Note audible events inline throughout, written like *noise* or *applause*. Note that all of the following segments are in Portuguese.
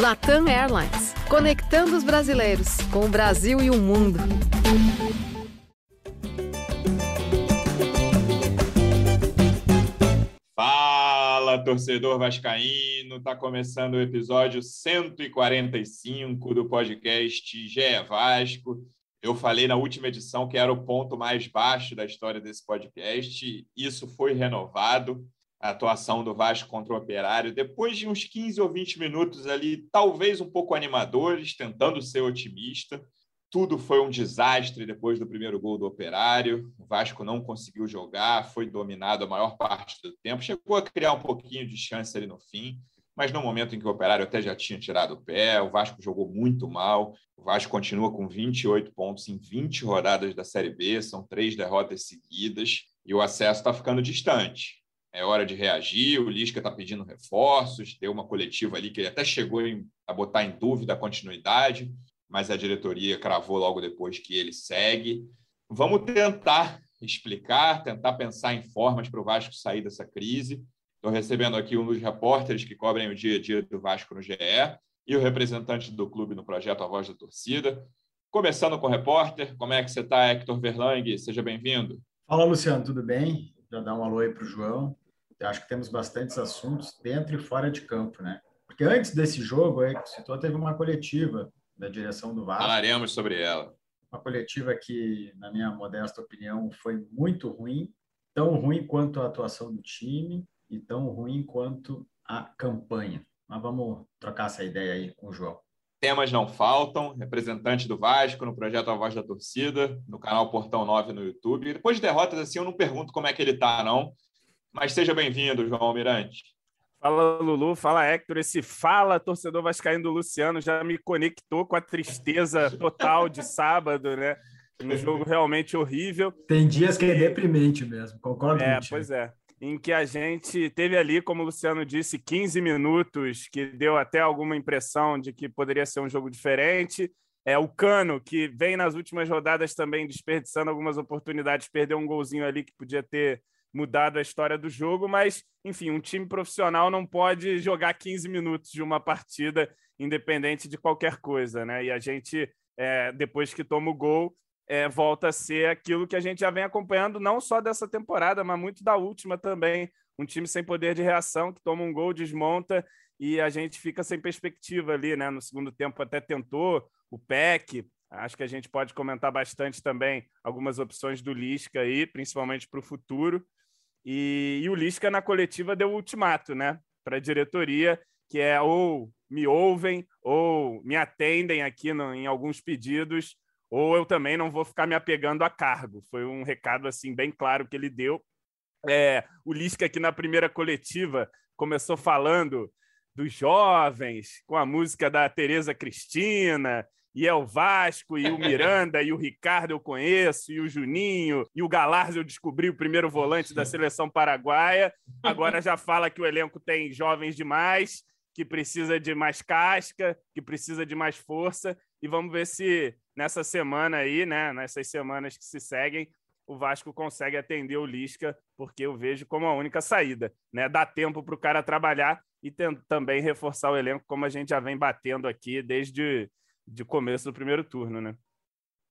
Latam Airlines, conectando os brasileiros com o Brasil e o mundo. Fala, torcedor vascaíno! Tá começando o episódio 145 do podcast GE Vasco. Eu falei na última edição que era o ponto mais baixo da história desse podcast. Isso foi renovado a atuação do Vasco contra o Operário, depois de uns 15 ou 20 minutos ali, talvez um pouco animadores, tentando ser otimista. Tudo foi um desastre depois do primeiro gol do Operário. O Vasco não conseguiu jogar, foi dominado a maior parte do tempo, chegou a criar um pouquinho de chance ali no fim, mas no momento em que o Operário até já tinha tirado o pé, o Vasco jogou muito mal. O Vasco continua com 28 pontos em 20 rodadas da Série B, são três derrotas seguidas e o acesso está ficando distante é hora de reagir. O Lisca está pedindo reforços, deu uma coletiva ali que ele até chegou a botar em dúvida a continuidade, mas a diretoria cravou logo depois que ele segue. Vamos tentar explicar, tentar pensar em formas para o Vasco sair dessa crise. Estou recebendo aqui um dos repórteres que cobrem o dia a dia do Vasco no GE e o representante do clube no projeto A Voz da Torcida. Começando com o repórter, como é que você está, Hector Verlang? Seja bem-vindo. Fala, Luciano, tudo bem? Já dá um alô aí para o João acho que temos bastantes assuntos dentro e fora de campo, né? Porque antes desse jogo, aí, que citou, teve uma coletiva da direção do Vasco. Falaremos sobre ela. Uma coletiva que, na minha modesta opinião, foi muito ruim, tão ruim quanto a atuação do time e tão ruim quanto a campanha. Mas vamos trocar essa ideia aí com o João. Temas não faltam, representante do Vasco no projeto A Voz da Torcida, no canal Portão 9 no YouTube. Depois de derrotas assim, eu não pergunto como é que ele tá, não. Mas seja bem-vindo, João Almirante. Fala, Lulu. Fala, Hector. Esse fala, torcedor vascaíno do Luciano, já me conectou com a tristeza total de sábado, né? Um jogo realmente horrível. Tem dias que é deprimente mesmo, concordo É, pois é. Em que a gente teve ali, como o Luciano disse, 15 minutos, que deu até alguma impressão de que poderia ser um jogo diferente. É o Cano, que vem nas últimas rodadas também desperdiçando algumas oportunidades, perdeu um golzinho ali que podia ter mudado a história do jogo, mas, enfim, um time profissional não pode jogar 15 minutos de uma partida, independente de qualquer coisa, né? E a gente, é, depois que toma o gol, é, volta a ser aquilo que a gente já vem acompanhando, não só dessa temporada, mas muito da última também. Um time sem poder de reação, que toma um gol, desmonta e a gente fica sem perspectiva ali, né? No segundo tempo até tentou, o PEC, acho que a gente pode comentar bastante também algumas opções do Lisca aí, principalmente para o futuro. E, e o Lisca, na coletiva, deu o ultimato né, para a diretoria, que é ou me ouvem ou me atendem aqui no, em alguns pedidos, ou eu também não vou ficar me apegando a cargo. Foi um recado assim bem claro que ele deu. É, o Lisca aqui na primeira coletiva começou falando dos jovens, com a música da Tereza Cristina, e é o Vasco, e o *laughs* Miranda, e o Ricardo eu conheço, e o Juninho, e o Galarza eu descobri o primeiro volante da seleção paraguaia. Agora já fala que o elenco tem jovens demais, que precisa de mais casca, que precisa de mais força. E vamos ver se nessa semana aí, né, nessas semanas que se seguem, o Vasco consegue atender o Lisca, porque eu vejo como a única saída, né? Dá tempo para o cara trabalhar e também reforçar o elenco, como a gente já vem batendo aqui desde de começo do primeiro turno, né?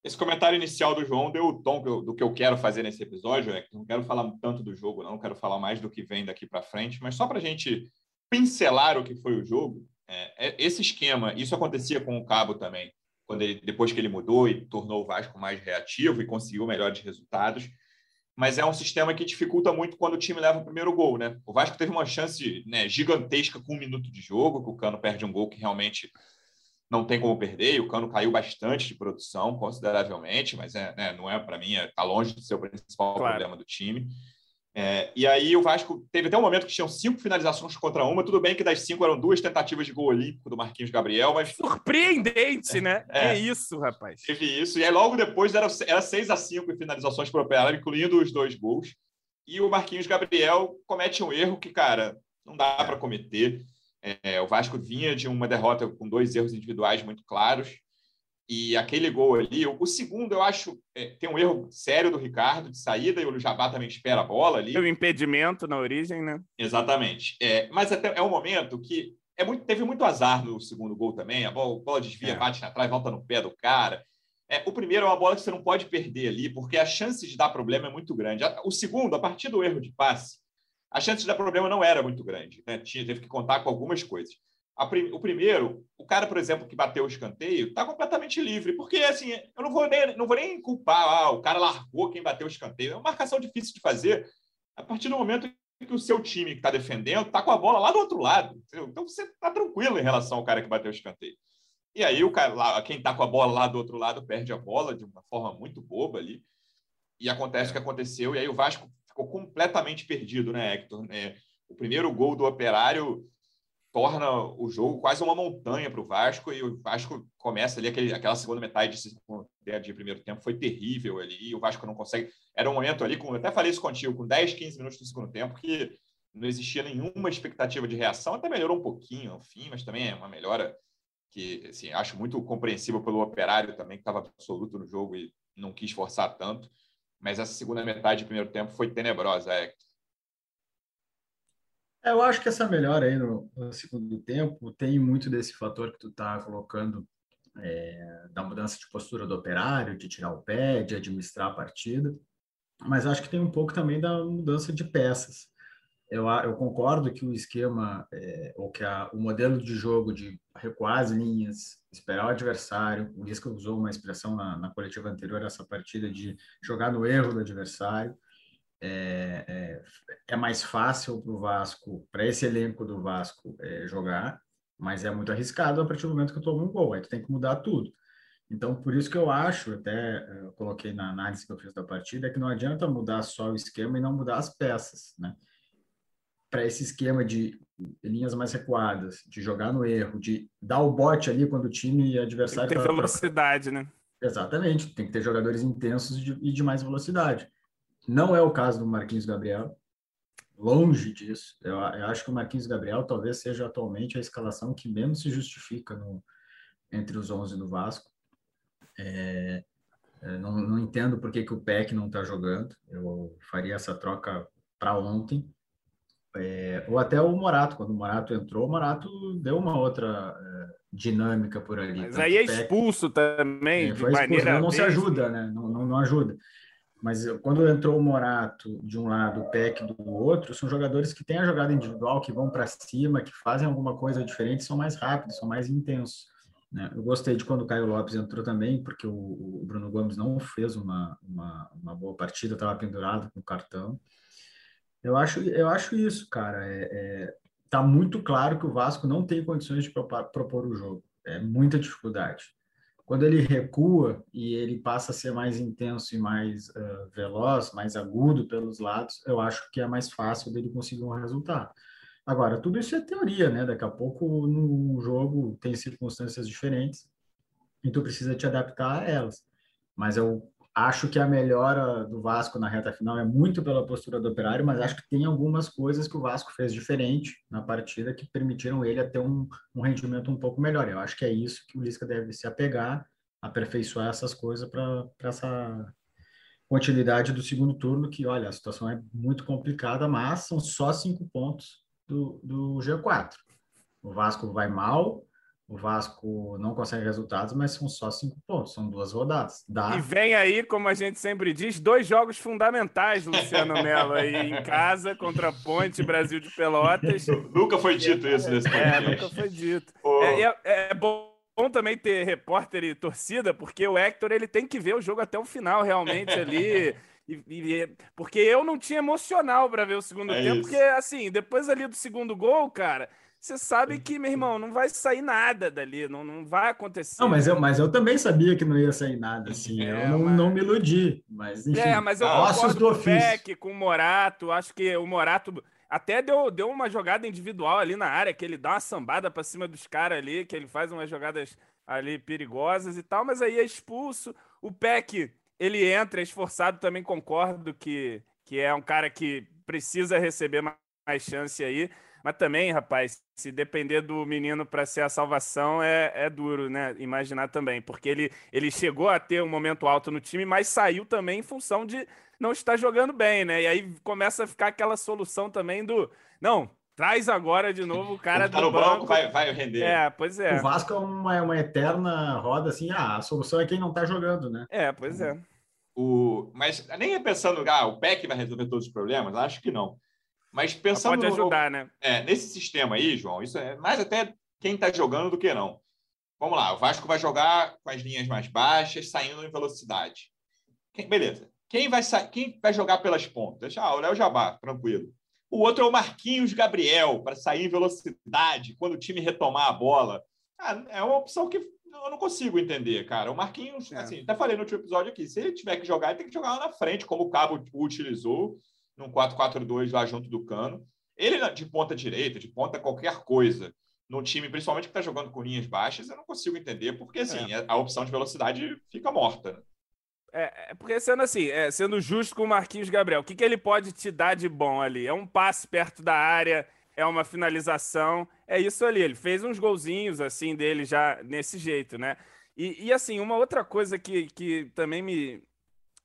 Esse comentário inicial do João deu o tom do que eu quero fazer nesse episódio. É que não quero falar tanto do jogo, não, quero falar mais do que vem daqui para frente, mas só para a gente pincelar o que foi o jogo. É, é, esse esquema, isso acontecia com o Cabo também, quando ele, depois que ele mudou e tornou o Vasco mais reativo e conseguiu melhores resultados. Mas é um sistema que dificulta muito quando o time leva o primeiro gol, né? O Vasco teve uma chance né, gigantesca com um minuto de jogo, que o Cano perde um gol que realmente não tem como perder, e o Cano caiu bastante de produção, consideravelmente, mas é, né, não é, para mim, está é, tá longe de ser o principal claro. problema do time. É, e aí o Vasco teve até um momento que tinham cinco finalizações contra uma, tudo bem que das cinco eram duas tentativas de gol olímpico do Marquinhos Gabriel, mas... Surpreendente, né? É, é isso, rapaz. Teve isso, e aí logo depois era, era seis a cinco em finalizações para o Operário, incluindo os dois gols, e o Marquinhos Gabriel comete um erro que, cara, não dá para cometer. É, o Vasco vinha de uma derrota com dois erros individuais muito claros. E aquele gol ali, o, segundo, eu acho, é, tem um erro sério do Ricardo de saída, e o Jabá também espera a bola ali. o impedimento na origem, né? Exatamente. É, mas até é um momento que é muito, teve muito azar no segundo gol também. A bola, a bola desvia, é. bate na trás, volta no pé do cara. É, o primeiro é uma bola que você não pode perder ali, porque a chance de dar problema é muito grande. O segundo, a partir do erro de passe, a chance de dar problema não era muito grande. Né? Tinha, teve que contar com algumas coisas. Prim, o primeiro, o cara, por exemplo, que bateu o escanteio, está completamente livre, porque assim, eu não vou nem, não vou nem culpar, ah, o cara largou quem bateu o escanteio. É uma marcação difícil de fazer a partir do momento que o seu time que está defendendo está com a bola lá do outro lado. Entendeu? Então você está tranquilo em relação ao cara que bateu o escanteio. E aí o cara, lá, quem está com a bola lá do outro lado perde a bola de uma forma muito boba ali. E acontece o que aconteceu. E aí o Vasco ficou completamente perdido, né, Hector? É, o primeiro gol do Operário torna o jogo quase uma montanha para o Vasco e o Vasco começa ali aquele, aquela segunda metade de, de primeiro tempo foi terrível ali. o Vasco não consegue. Era um momento ali, com, até falei isso contigo, com 10, 15 minutos do segundo tempo, que não existia nenhuma expectativa de reação. Até melhorou um pouquinho no fim, mas também é uma melhora que assim, acho muito compreensível pelo operário também, que estava absoluto no jogo e não quis forçar tanto. Mas essa segunda metade do primeiro tempo foi tenebrosa. É, eu acho que essa melhora aí no, no, segundo tempo tem muito desse fator que tu está colocando é, da mudança de postura do operário, de tirar o pé, de administrar a partida, mas acho que tem um pouco também da mudança de peças. Eu, eu concordo que o esquema, é, ou que a, o modelo de jogo de recuar as linhas, esperar o adversário, o Lisca usou uma expressão na, na coletiva anterior essa partida de jogar no erro do adversário, é, é, é mais fácil para o Vasco, para esse elenco do Vasco é, jogar, mas é muito arriscado a partir do momento que eu tomo um gol, aí tu tem que mudar tudo. Então, por isso que eu acho, até eu coloquei na análise que eu fiz da partida, é que não adianta mudar só o esquema e não mudar as peças, né? Para esse esquema de linhas mais recuadas, de jogar no erro, de dar o bote ali quando o time adversário... Tem que ter tá velocidade, né? Exatamente, tem que ter jogadores intensos e de mais velocidade. Não é o caso do Marquinhos Gabriel, longe disso. Eu, eu, acho que o Marquinhos Gabriel talvez seja atualmente a escalação que menos se justifica no, entre os 11 do Vasco. É, é, não, não, entendo por que, que o PEC não está jogando. Eu faria essa troca para ontem. É, ou até o Morato, quando o Morato entrou, o Morato deu uma outra é, dinâmica por ali. Mas aí é expulso também, é, de maneira. Não, não se ajuda, né? Não, não, não ajuda. Mas quando entrou o Morato de um lado, o Peck do outro, são jogadores que têm a jogada individual, que vão para cima, que fazem alguma coisa diferente, são mais rápidos, são mais intensos. Né? Eu gostei de quando o Caio Lopes entrou também, porque o, o Bruno Gomes não fez uma, uma, uma boa partida, estava pendurado com o cartão. Eu acho, eu acho isso, cara. É, é, tá muito claro que o Vasco não tem condições de propor o jogo. É muita dificuldade. Quando ele recua e ele passa a ser mais intenso e mais uh, veloz, mais agudo pelos lados, eu acho que é mais fácil dele conseguir um resultado. Agora, tudo isso é teoria, né? Daqui a pouco no jogo tem circunstâncias diferentes e tu precisa te adaptar a elas. Mas eu acho que a melhora do Vasco na reta final é muito pela postura do Operário, mas acho que tem algumas coisas que o Vasco fez diferente na partida que permitiram ele ter um, um rendimento um pouco melhor. Eu acho que é isso que o Lisca deve se apegar, aperfeiçoar essas coisas para essa continuidade do segundo turno, que, olha, a situação é muito complicada, mas são só cinco pontos do, do G4. O Vasco vai mal, o Vasco não consegue resultados, mas são só cinco pontos, são duas rodadas. Dá. E vem aí, como a gente sempre diz, dois jogos fundamentais, Luciano Melo, aí em casa, contra a Ponte Brasil de Pelotas. *laughs* nunca foi dito isso nesse podcast. É, nunca foi dito. Oh. É, é, é, bom também ter repórter e torcida, porque o Hector ele tem que ver o jogo até o final, realmente, *laughs* ali. E, e, porque eu não tinha emocional para ver o segundo é tempo, isso. porque assim, depois ali do segundo gol, cara, você sabe que, meu irmão, não vai sair nada dali, não, não vai acontecer. Não, mas eu, mas eu também sabia que não ia sair nada, assim, é, eu não, mas... não me iludi, mas enfim. É, mas eu ossos do o Beck, com o Morato, acho que o Morato até deu, deu uma jogada individual ali na área, que ele dá uma sambada para cima dos caras ali, que ele faz umas jogadas ali perigosas e tal, mas aí é expulso. O Peck, ele entra, é esforçado, também concordo que, que é um cara que precisa receber mais chance aí. Mas também, rapaz, se depender do menino para ser a salvação, é, é duro, né? Imaginar também. Porque ele, ele chegou a ter um momento alto no time, mas saiu também em função de não estar jogando bem, né? E aí começa a ficar aquela solução também do. Não, traz agora de novo o cara tá do no banco. banco, vai, vai render. É, pois é. O Vasco é uma, uma eterna roda assim, ah, a solução é quem não tá jogando, né? É, pois é. O, mas nem é pensando, ah, o PEC vai resolver todos os problemas, acho que não. Mas pensando Pode no- ajudar, né? é, nesse sistema aí, João, isso é mais até quem está jogando do que não. Vamos lá, o Vasco vai jogar com as linhas mais baixas, saindo em velocidade. Quem- beleza. Quem vai, sa- quem vai jogar pelas pontas? Ah, o Léo Jabá, tranquilo. O outro é o Marquinhos Gabriel, para sair em velocidade, quando o time retomar a bola. Ah, é uma opção que eu não consigo entender, cara. O Marquinhos, É. assim, até falei no último episódio aqui, se ele tiver que jogar, ele tem que jogar lá na frente, como o Cabo utilizou, num 4-4-2 lá junto do Cano. Ele de ponta direita, de ponta qualquer coisa, no time, principalmente que está jogando com linhas baixas, eu não consigo entender, porque assim, a opção de velocidade fica morta. né? É, é porque sendo assim, é, sendo justo com o Marquinhos Gabriel, o que, que ele pode te dar de bom ali? É um passe perto da área, é uma finalização, é isso ali. Ele fez uns golzinhos assim dele já nesse jeito, né? E, e, assim, uma outra coisa que, que também me,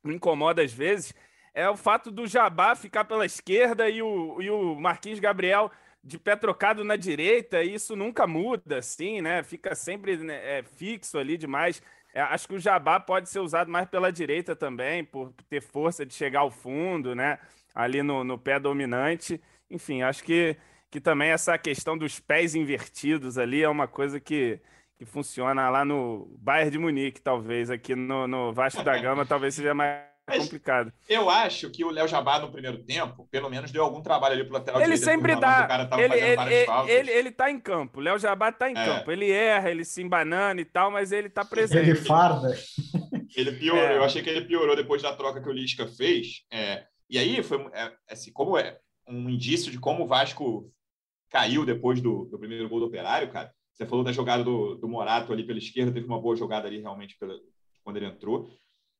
me incomoda às vezes é o fato do Jabá ficar pela esquerda e o, e o Marquinhos Gabriel de pé trocado na direita, e isso nunca muda, assim, né? Fica sempre né, é, fixo ali demais. É, acho que o Jabá pode ser usado mais pela direita também, por ter força de chegar ao fundo, né? Ali no, no pé dominante. Enfim, acho que, que também essa questão dos pés invertidos ali é uma coisa que, que funciona lá no Bayern de Munique, talvez. Aqui no, no Vasco da Gama talvez seja mais Mas complicado. Eu acho que o Léo Jabá, no primeiro tempo, pelo menos deu algum trabalho ali pro lateral Ele direito, sempre o dá. cara tava Ele, fazendo ele, várias ele, faltas. ele, ele tá em campo. Léo Jabá tá em É. campo. Ele erra, ele se embanana e tal, mas ele tá presente. Ele *laughs* farda. Ele piorou, É. eu achei que ele piorou depois da troca que o Lisca fez. É, e aí foi é, assim, como é um indício de como o Vasco caiu depois do, do primeiro gol do Operário, cara. Você falou da jogada do, do Morato ali pela esquerda, teve uma boa jogada ali realmente pela, quando ele entrou.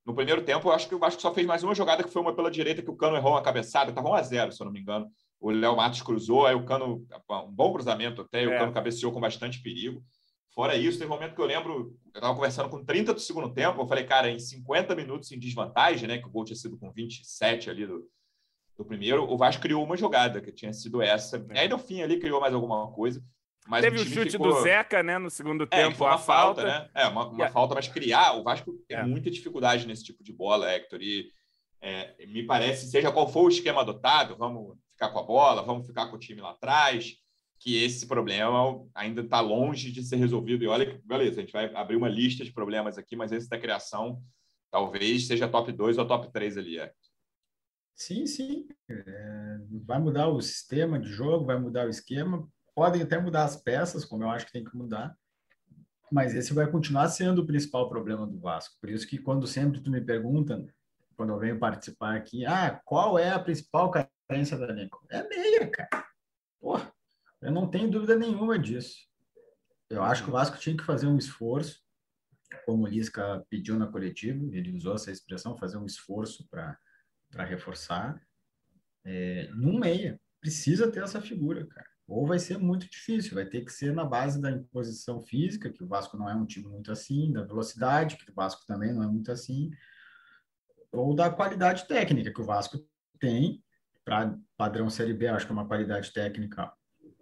No primeiro tempo, eu acho que o Vasco só fez mais uma jogada que foi uma pela direita que o Cano errou uma cabeçada, estava 1 a 0 se eu não me engano. O Léo Matos cruzou, aí o Cano, um bom cruzamento até, e o É. Cano cabeceou com bastante perigo. Fora isso, teve um momento que eu lembro, eu estava conversando com 30 do segundo tempo, eu falei, cara, em 50 minutos em desvantagem, né, que o gol tinha sido com 27 ali do, do primeiro, o Vasco criou uma jogada, que tinha sido essa. É. Aí no fim ali criou mais alguma coisa. Mas Teve o chute ficou- do Zeca, né, no segundo É, tempo, foi uma a falta. né? É, uma, uma a- falta, mas criar, o Vasco tem É. muita dificuldade nesse tipo de bola, Hector. E é, me parece, seja qual for o esquema adotado, vamos ficar com a bola, vamos ficar com o time lá atrás, que esse problema ainda está longe de ser resolvido. E olha que, beleza, a gente vai abrir uma lista de problemas aqui, mas esse da criação talvez seja top 2 ou top 3 ali. É. Sim, sim. É, vai mudar o sistema de jogo, vai mudar o esquema. Podem até mudar as peças, como eu acho que tem que mudar. Mas esse vai continuar sendo o principal problema do Vasco. Por isso que quando sempre tu me pergunta, quando eu venho participar aqui, ah, qual é a principal carência da elenco? É meia, cara. Porra, eu não tenho dúvida nenhuma disso. Eu acho que o Vasco tinha que fazer um esforço, como o Lisca pediu na coletiva, ele usou essa expressão, fazer um esforço para reforçar. É, num meia, precisa ter essa figura, cara. Ou vai ser muito difícil, vai ter que ser na base da imposição física, que o Vasco não é um time muito assim, da velocidade, que o Vasco também não é muito assim, ou da qualidade técnica que o Vasco tem, para padrão Série B, acho que é uma qualidade técnica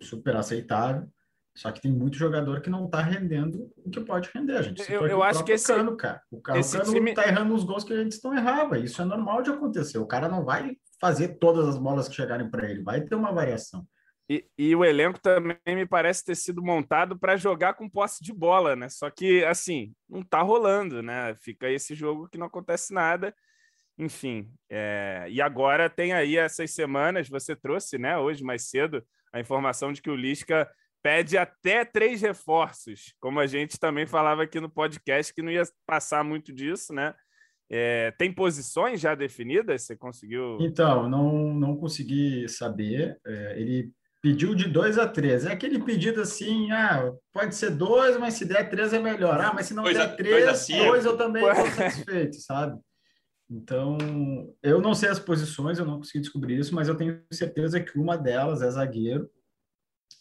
super aceitável, só que tem muito jogador que não está rendendo o que pode render. A gente Eu- eu acho que esse- Cano, cara. O esse o Cano time- tá errando os gols que a gente não errava. Isso é normal de acontecer. O cara não vai fazer todas as bolas que chegarem para ele. Vai ter uma variação. E, e o elenco também me parece ter sido montado para jogar com posse de bola, né? Só que, assim, não tá rolando, né? Fica esse jogo que não acontece nada. Enfim, é, e agora tem aí essas semanas, você trouxe, né, hoje mais cedo, a informação de que o Lisca pede até três reforços, como a gente também falava aqui no podcast, que não ia passar muito disso, né? É, tem posições já definidas? Você conseguiu? Então, não, não consegui saber. É, ele pediu de dois a três. É aquele pedido assim, ah, pode ser dois, mas se der três é melhor. Ah, mas se não Dois der dois a três, cinco. dois eu também *laughs* estou satisfeito, sabe? Então, eu não sei as posições, eu não consegui descobrir isso, mas eu tenho certeza que uma delas é zagueiro,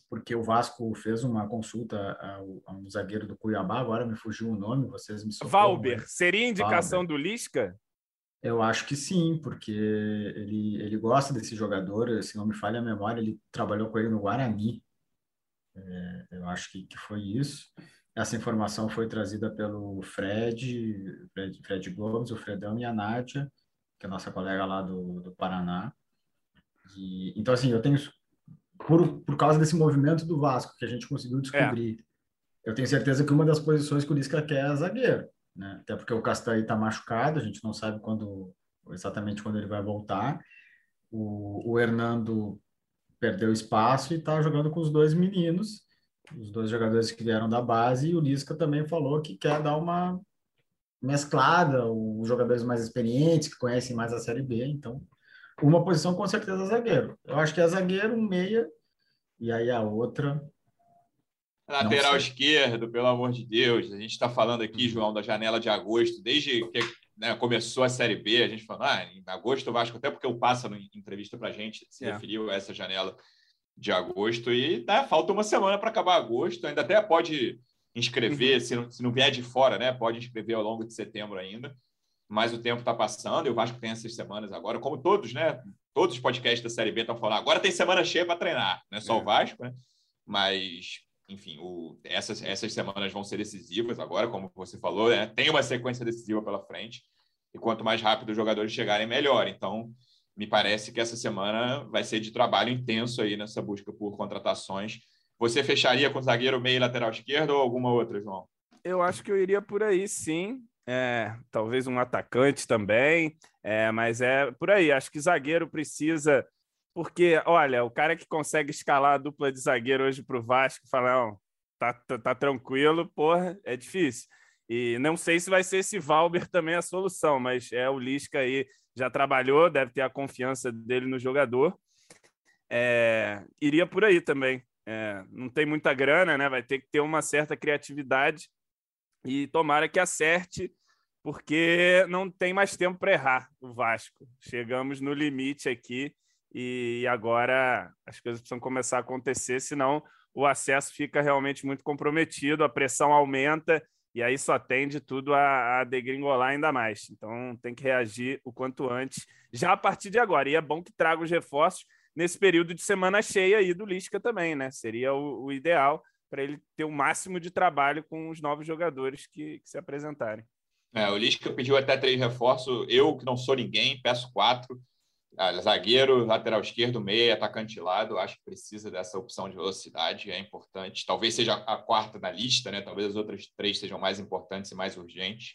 porque o Vasco fez uma consulta ao- a um zagueiro do Cuiabá, agora me fugiu o nome, vocês me socorram. Valber, seria indicação do Lisca? Eu acho que sim, porque ele, ele gosta desse jogador, se não me falha a memória, ele trabalhou com ele no Guarani. É, eu acho que, que foi isso. Essa informação foi trazida pelo Fred, Fred, Fred Gomes, o Fredão e a Nádia, que é a nossa colega lá do, do Paraná. E, então, assim, eu tenho, por, por causa desse movimento do Vasco que a gente conseguiu descobrir, é. eu tenho certeza que uma das posições que o Lisca quer é zagueiro né? Até porque o Castanho está machucado, a gente não sabe quando exatamente quando ele vai voltar. O, o Hernando perdeu espaço e está jogando com os dois meninos, os dois jogadores que vieram da base, e o Lisca também falou que quer dar uma mesclada, os jogadores mais experientes, que conhecem mais a Série B, então uma posição com certeza zagueiro. Eu acho que é zagueiro, meia, e aí a outra Lateral esquerdo, pelo amor de Deus. A gente está falando aqui, uhum. João, da janela de agosto, desde que né, começou a Série B, a gente falou, ah, em agosto o Vasco, até porque o Pássaro, em entrevista para a gente, se é. referiu a essa janela de agosto. E né, falta uma semana para acabar agosto, ainda até pode inscrever, uhum. se, não, se não vier de fora, né, pode inscrever ao longo de setembro ainda. Mas o tempo está passando e o Vasco tem essas semanas agora, como todos, né? Todos os podcasts da Série B estão falando, agora tem semana cheia para treinar, não é só é. o Vasco, né? Mas enfim, o, essas, essas semanas vão ser decisivas agora, como você falou, né? tem uma sequência decisiva pela frente, e quanto mais rápido os jogadores chegarem, melhor. Então, me parece que essa semana vai ser de trabalho intenso aí nessa busca por contratações. Você fecharia com zagueiro meio lateral esquerdo ou alguma outra, João? Eu acho que eu iria por aí, sim. É, talvez um atacante também, é, mas é por aí. Acho que zagueiro precisa porque, olha, o cara que consegue escalar a dupla de zagueiro hoje para o Vasco, falar, não, tá, tá, tá, tranquilo, porra, é difícil. E não sei se vai ser esse Valber também a solução, mas é o Lisca aí, já trabalhou, deve ter a confiança dele no jogador. É, iria por aí também. É, não tem muita grana, né? Vai ter que ter uma certa criatividade e tomara que acerte, porque não tem mais tempo para errar o Vasco. Chegamos no limite aqui e agora as coisas precisam começar a acontecer, senão o acesso fica realmente muito comprometido, a pressão aumenta e aí só tende tudo a, a degringolar ainda mais. Então tem que reagir o quanto antes, já a partir de agora. E é bom que traga os reforços nesse período de semana cheia aí do Lisca também, né? Seria o, o ideal para ele ter o máximo de trabalho com os novos jogadores que, que se apresentarem. É, o Lisca pediu até três reforços. Eu, que não sou ninguém, peço quatro. Ah, zagueiro, lateral esquerdo, meia, atacante de lado, acho que precisa dessa opção de velocidade, é importante. Talvez seja a quarta na lista, né? Talvez as outras três sejam mais importantes e mais urgentes,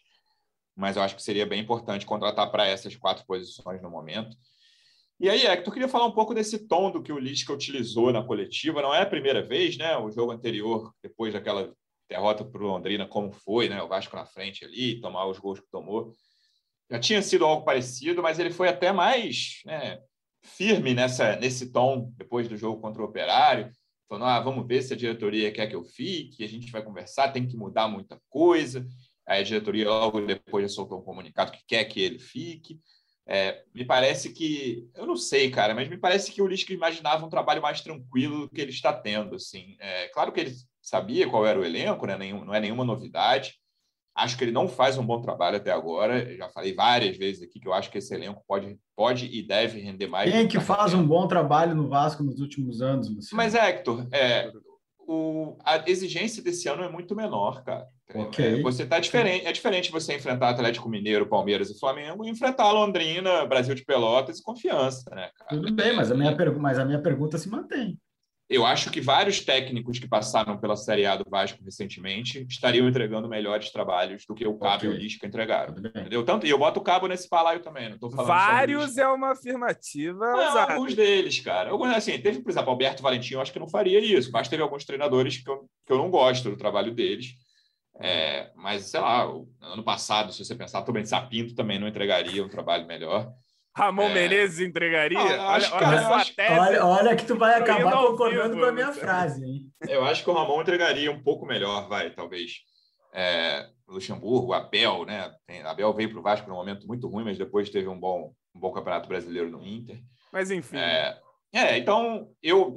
mas eu acho que seria bem importante contratar para essas quatro posições no momento. E aí, Hector, queria falar um pouco desse tom do que o Lisca utilizou na coletiva. Não é a primeira vez, né? O jogo anterior, depois daquela derrota para o Londrina, como foi, né? O Vasco na frente ali, tomar os gols que tomou já tinha sido algo parecido, mas ele foi até mais né, firme nessa, nesse tom depois do jogo contra o Operário, falando: ah, vamos ver se a diretoria quer que eu fique, a gente vai conversar, tem que mudar muita coisa. Aí a diretoria logo depois já soltou um comunicado que quer que ele fique. É, me parece que, eu não sei, cara, mas me parece que o Lisca imaginava um trabalho mais tranquilo do que ele está tendo. Assim. É, claro que ele sabia qual era o elenco, né? Nenhum, não é nenhuma novidade, Acho que ele não faz um bom trabalho até agora. já falei várias vezes aqui que eu acho que esse elenco pode, pode e deve render mais. Quem é que faz um bom trabalho no Vasco nos últimos anos, Luciano? Mas, Hector, é, o, a exigência desse ano é muito menor, cara. Okay. É, você tá diferente. É diferente você enfrentar Atlético Mineiro, Palmeiras e Flamengo e enfrentar Londrina, Brasil de Pelotas e confiança, né, cara? Tudo bem, mas a minha, mas a minha pergunta se mantém eu acho que vários técnicos que passaram pela Série A do Vasco recentemente estariam entregando melhores trabalhos do que o Cabo okay. e o Lisca entregaram. Entendeu? Tanto, e eu boto o Cabo nesse balaio também, não tô falando Vários é uma afirmativa. Não, alguns deles, cara. Alguns, assim, teve, por exemplo, Alberto Valentim, eu acho que não faria isso, mas teve alguns treinadores que eu, que eu não gosto do trabalho deles. É, mas, sei lá, ano passado, se você pensar, também Sapinto também não entregaria um trabalho melhor. Ramon é... Menezes entregaria? Ah, olha, olha, olha, tese, olha, olha, que tu vai acabar concordando vivo, com a minha frase. Hein? Eu acho que o Ramon entregaria um pouco melhor, vai, talvez. É, Luxemburgo, Abel, né? Tem, Abel veio para o Vasco num momento muito ruim, mas depois teve um bom, um bom campeonato brasileiro no Inter. Mas enfim. É, é então eu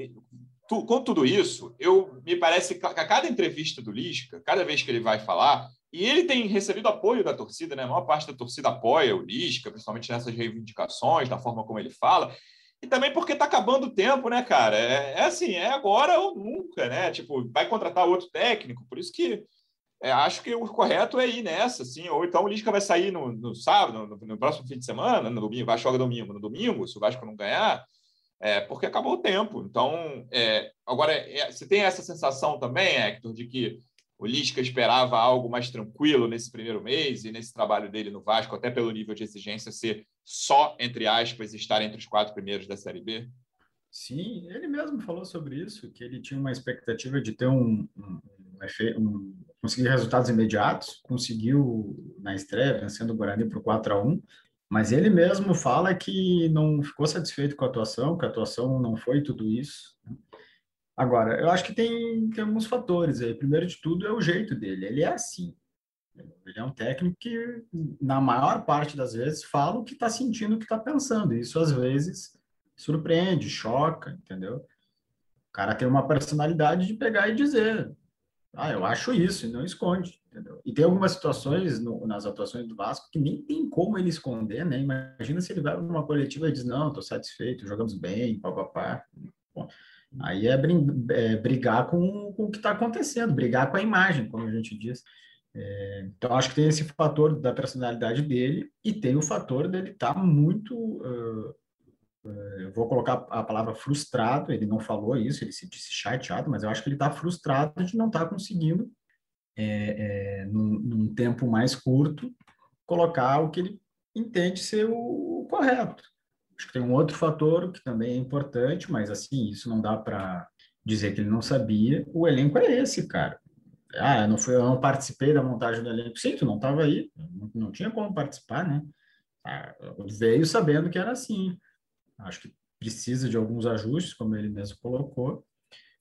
tu, com tudo isso, eu me parece que a cada entrevista do Lisca, cada vez que ele vai falar, e ele tem recebido apoio da torcida, né? A maior parte da torcida apoia o Lisca, principalmente nessas reivindicações, da forma como ele fala. E também porque está acabando o tempo, né, cara? É, é, assim, é agora ou nunca, né? Tipo, vai contratar outro técnico, por isso que é, acho que o correto é ir nessa, assim. Ou então o Lisca vai sair no, no sábado, no, no, próximo fim de semana, no domingo, vai jogar domingo, no domingo, se o Vasco não ganhar, é, porque acabou o tempo. Então, é, agora, é, você tem essa sensação também, Hector, de que o Lisca esperava algo mais tranquilo nesse primeiro mês e nesse trabalho dele no Vasco, até pelo nível de exigência ser só, entre aspas, estar entre os quatro primeiros da Série B? Sim, ele mesmo falou sobre isso, que ele tinha uma expectativa de ter um, um, um, um conseguir resultados imediatos, conseguiu na estreia, vencendo o Guarani por 4 a 1 mas ele mesmo fala que não ficou satisfeito com a atuação, que a atuação não foi tudo isso. Né? Agora, eu acho que tem, tem alguns fatores aí. Primeiro de tudo é o jeito dele. Ele é assim. Ele é um técnico que, na maior parte das vezes, fala o que está sentindo, o que está pensando. Isso, às vezes, surpreende, choca, entendeu? O cara tem uma personalidade de pegar e dizer: Ah, eu acho isso, e não esconde, entendeu? E tem algumas situações no, nas atuações do Vasco que nem tem como ele esconder, né? Imagina se ele vai numa coletiva e diz: Não, estou satisfeito, jogamos bem, papapá. Bom, Aí é, é brigar com, com o que está acontecendo, brigar com a imagem, como a gente diz. É, então, acho que tem esse fator da personalidade dele e tem o fator dele estar tá muito. Uh, uh, eu vou colocar a palavra frustrado, ele não falou isso, ele se disse chateado, mas eu acho que ele está frustrado de não estar tá conseguindo, é, é, num, num, tempo mais curto, colocar o que ele entende ser o, o correto. Acho que tem um outro fator que também é importante, mas assim, isso não dá para dizer que ele não sabia. O elenco é esse, cara. Ah, eu não, fui, eu não participei da montagem do elenco. Sim, tu não estava aí, não, não, tinha como participar, né? Ah, veio sabendo que era assim. Acho que precisa de alguns ajustes, como ele mesmo colocou.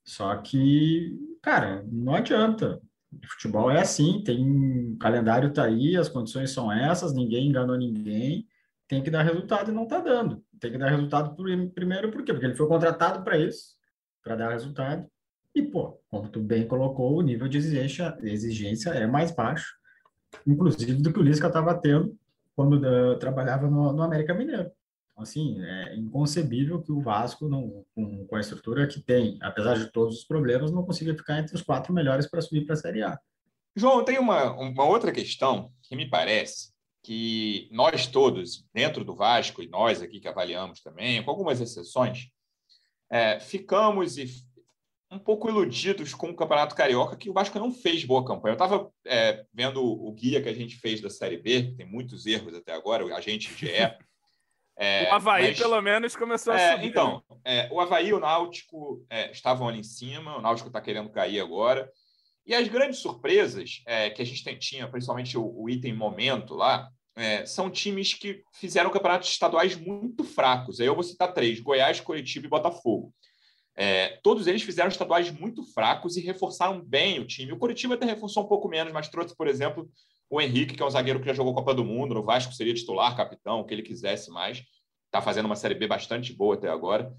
Só que, cara, não adianta. Futebol é assim, tem o calendário tá aí, as condições são essas, ninguém enganou ninguém, tem que dar resultado e não tá dando tem que dar resultado primeiro, por quê? Porque ele foi contratado para isso, para dar resultado. E, pô, como tu bem colocou, o nível de exigência, exigência é mais baixo, inclusive do que o Lisca estava tendo quando uh, trabalhava no, no, América Mineiro. Então, assim, é inconcebível que o Vasco, não, com, com a estrutura que tem, apesar de todos os problemas, não consiga ficar entre os quatro melhores para subir para a Série A. João, tem uma, uma outra questão que me parece que nós todos, dentro do Vasco, e nós aqui que avaliamos também, com algumas exceções, é, ficamos e um pouco iludidos com o Campeonato Carioca, que o Vasco não fez boa campanha. Eu estava é, vendo o guia que a gente fez da Série B, tem muitos erros até agora, a gente GE. *laughs* É, o Havaí, mas, pelo menos, começou a é, subir. Então, né? é, o Havaí e o Náutico é, estavam ali em cima, o Náutico está querendo cair agora. E as grandes surpresas é, que a gente tinha, principalmente o, o item momento lá, é, são times que fizeram campeonatos estaduais muito fracos. Aí eu vou citar três: Goiás, Curitiba e Botafogo. É, todos eles fizeram estaduais muito fracos e reforçaram bem o time. O Curitiba até reforçou um pouco menos, mas trouxe, por exemplo, o Henrique, que é um zagueiro que já jogou Copa do Mundo. No Vasco seria titular, capitão, o que ele quisesse mais. Está fazendo uma Série B bastante boa até agora.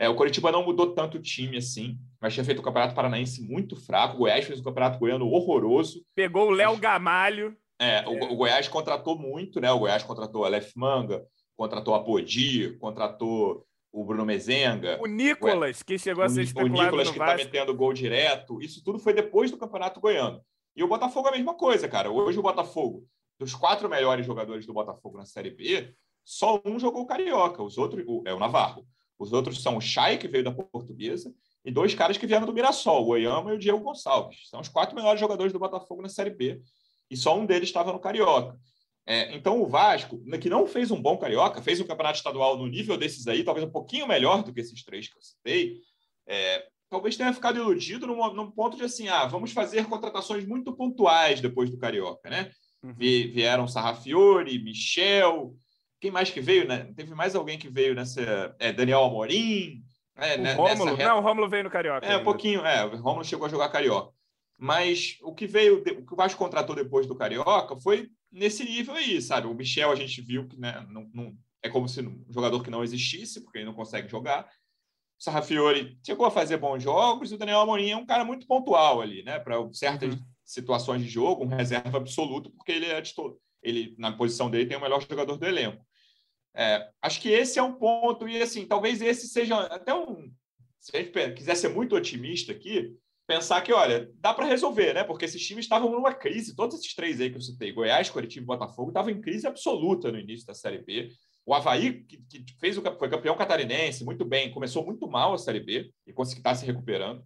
É, o Curitiba não mudou tanto o time assim, mas tinha feito o Campeonato Paranaense muito fraco. O Goiás fez um Campeonato Goiano horroroso. Pegou o Léo Gamalho. É, o, o, Goiás contratou muito, né? O Goiás contratou Aleph Manga, contratou a Podi, contratou o Bruno Mezenga. O Nicolas, o, que chegou a ser O Nicolas, que está metendo gol direto. Isso tudo foi depois do Campeonato Goiano. E o Botafogo é a mesma coisa, cara. Hoje o Botafogo, dos quatro melhores jogadores do Botafogo na Série B, só um jogou o Carioca, os outros é o Navarro. Os outros são o Chay, que veio da Portuguesa, e dois caras que vieram do Mirassol, o Oyama e o Diego Gonçalves. São os quatro melhores jogadores do Botafogo na Série B e só um deles estava no Carioca. É, então, o Vasco, que não fez um bom Carioca, fez um campeonato estadual no nível desses aí, talvez um pouquinho melhor do que esses três que eu citei, é, talvez tenha ficado iludido num, num, ponto de assim, ah, vamos fazer contratações muito pontuais depois do Carioca, né? Uhum. Vieram Sarrafiore, Michel, quem mais que veio, né? Teve mais alguém que veio nessa... É, Daniel Amorim... É, o né, Rômulo, reta... não, o Rômulo veio no Carioca. É, ainda. um pouquinho, é, o Rômulo chegou a jogar Carioca. Mas o que veio, o que o Vasco contratou depois do Carioca foi nesse nível aí, sabe? O Michel a gente viu que né, não, não, é como se um jogador que não existisse, porque ele não consegue jogar. Sarrafiori chegou a fazer bons jogos e o Daniel Amorim é um cara muito pontual ali, né? Para certas uhum. situações de jogo, um reserva absoluto, porque ele é ele na posição dele tem o melhor jogador do elenco. É, acho que esse é um ponto e assim, talvez esse seja até um se a gente quiser ser muito otimista aqui, pensar que, olha, dá para resolver, né? Porque esses times estavam numa crise, todos esses três aí que eu citei, Goiás, Curitiba e Botafogo, estavam em crise absoluta no início da Série B. O Havaí, que, que fez o, foi campeão catarinense, muito bem, começou muito mal a Série B e conseguiu estar se recuperando.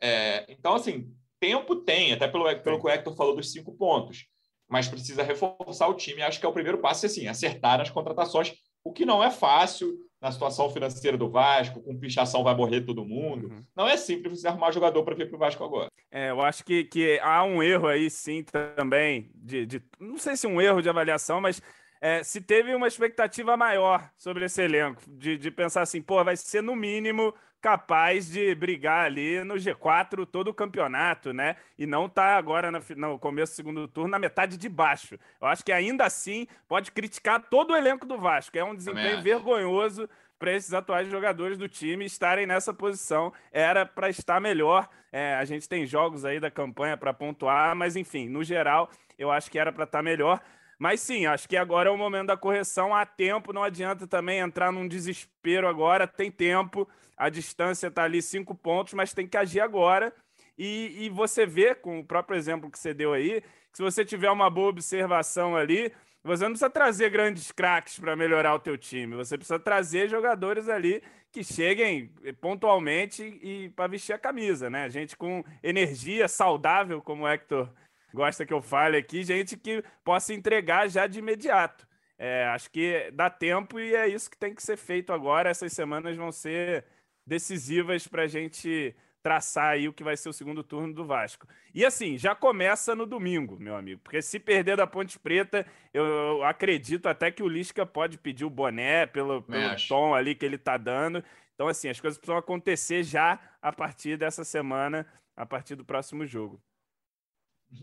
É, então, assim, tempo tem, até pelo, pelo que o Hector falou dos cinco pontos, mas precisa reforçar o time. Acho que é o primeiro passo, assim, acertar nas contratações, o que não é fácil na situação financeira do Vasco, com pichação vai morrer todo mundo. Uhum. Não é simples você arrumar jogador para vir para o Vasco agora. É, eu acho que, que há um erro aí, sim, também, de, de não sei se um erro de avaliação, mas é, se teve uma expectativa maior sobre esse elenco, de, de pensar assim, pô, vai ser no mínimo capaz de brigar ali no G4 todo o campeonato, né? E não tá agora no, no, começo do segundo turno na metade de baixo. Eu acho que ainda assim pode criticar todo o elenco do Vasco. É um desempenho vergonhoso para esses atuais jogadores do time estarem nessa posição. Era para estar melhor. É, a gente tem jogos aí da campanha para pontuar, mas enfim, no geral, eu acho que era para estar melhor. Mas sim, acho que agora é o momento da correção. Há tempo, não adianta também entrar num desespero agora. Tem tempo, a distância está ali cinco pontos, mas tem que agir agora. E, e, você vê, com o próprio exemplo que você deu aí, que se você tiver uma boa observação ali, você não precisa trazer grandes craques para melhorar o teu time. Você precisa trazer jogadores ali que cheguem pontualmente e para vestir a camisa, né? Gente com energia saudável, como o Hector gosta que eu fale aqui, gente que possa entregar já de imediato. É, acho que dá tempo e é isso que tem que ser feito agora. Essas semanas vão ser decisivas para a gente traçar aí o que vai ser o segundo turno do Vasco. E assim, já começa no domingo, meu amigo, porque se perder da Ponte Preta, eu acredito até que o Lisca pode pedir o boné pelo, pelo tom ali que ele tá dando. Então, assim, as coisas precisam acontecer já a partir dessa semana, a partir do próximo jogo.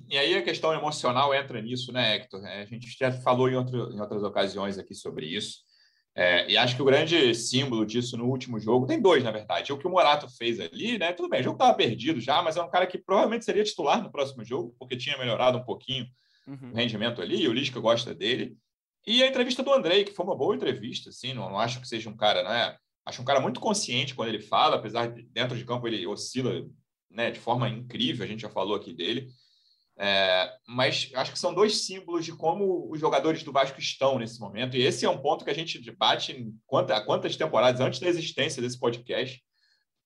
E aí a questão emocional entra nisso, né, Hector? É, a gente já falou em, outro, em outras ocasiões aqui sobre isso. É, e acho que o grande símbolo disso no último jogo, tem dois, na verdade. O que o Morato fez ali, né? Tudo bem, o jogo estava perdido já, mas é um cara que provavelmente seria titular no próximo jogo, porque tinha melhorado um pouquinho uhum. o rendimento ali, e o Lisca gosta dele. E a entrevista do Andrei, que foi uma boa entrevista, assim, não, não acho que seja um cara, né? Acho um cara muito consciente quando ele fala, apesar de dentro de campo ele oscila né, de forma incrível, a gente já falou aqui dele. É, mas acho que são dois símbolos de como os jogadores do Vasco estão nesse momento. E esse é um ponto que a gente debate em quantas, quantas temporadas antes da existência desse podcast.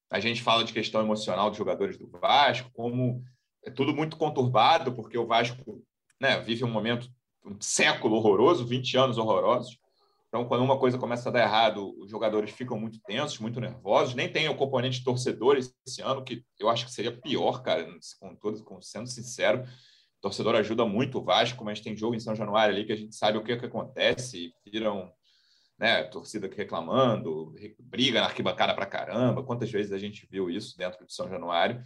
A gente fala de questão emocional dos jogadores do Vasco, como é tudo muito conturbado, porque o Vasco né, vive um momento, um século horroroso, 20 anos horrorosos. Então, quando uma coisa começa a dar errado, os jogadores ficam muito tensos, muito nervosos. Nem tem o componente torcedor esse ano, que eu acho que seria pior, cara, com todos, com, sendo sincero. O torcedor ajuda muito o Vasco, mas tem jogo em São Januário ali que a gente sabe o que, é que acontece, viram né, torcida reclamando, briga na arquibancada para caramba. Quantas vezes a gente viu isso dentro de São Januário?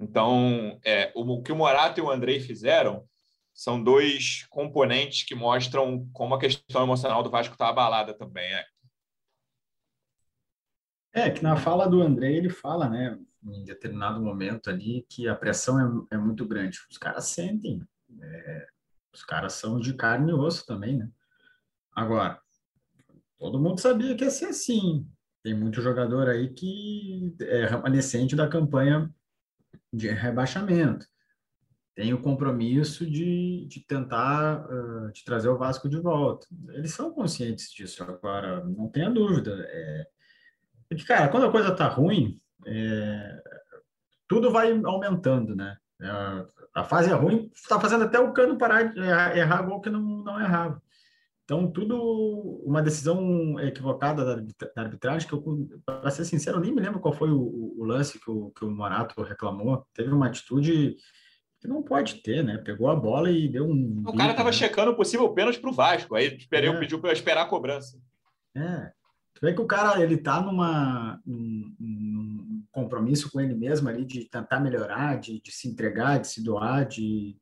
Então, é, o, o que o Morato e o Andrei fizeram são dois componentes que mostram como a questão emocional do Vasco está abalada também. É. é, que na fala do André, ele fala, né, em determinado momento ali, que a pressão é, é muito grande. Os caras sentem, é, os caras são de carne e osso também, né? Agora, todo mundo sabia que ia ser assim. Tem muito jogador aí que é remanescente da campanha de rebaixamento tem o compromisso de, de tentar uh, de trazer o Vasco de volta. Eles são conscientes disso agora, não tenha dúvida. É, porque, cara, quando a coisa está ruim, é, tudo vai aumentando, né? É, a fase é ruim, está fazendo até o Cano parar de errar gol que não, não errava. Então, tudo uma decisão equivocada da, da arbitragem, que eu, para ser sincero, nem me lembro qual foi o, o lance que o, que o Morato reclamou. Teve uma atitude que não pode ter, né? Pegou a bola e deu um. O cara estava né? checando o possível pênalti para o Vasco. Aí esperei, é. pediu para esperar a cobrança. É. Tu vê que o cara ele tá numa num, num, compromisso com ele mesmo ali de tentar melhorar, de, de se entregar, de se doar, de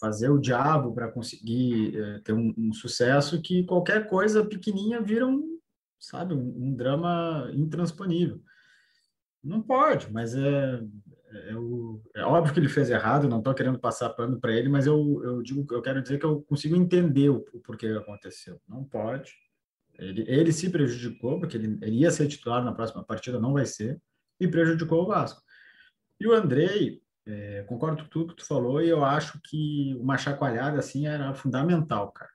fazer o diabo para conseguir é, ter um, um, sucesso que qualquer coisa pequenininha vira um, sabe, um, um drama intransponível. Não pode, mas é, é, é, óbvio que ele fez errado, não estou querendo passar pano para ele, mas eu, eu digo, eu quero dizer que eu consigo entender o, o porquê aconteceu. Não pode. Ele, ele se prejudicou, porque ele, ele ia ser titular na próxima partida, não vai ser, e prejudicou o Vasco. E o Andrei, é, concordo com tudo que tu falou, e eu acho que uma chacoalhada assim era fundamental, cara.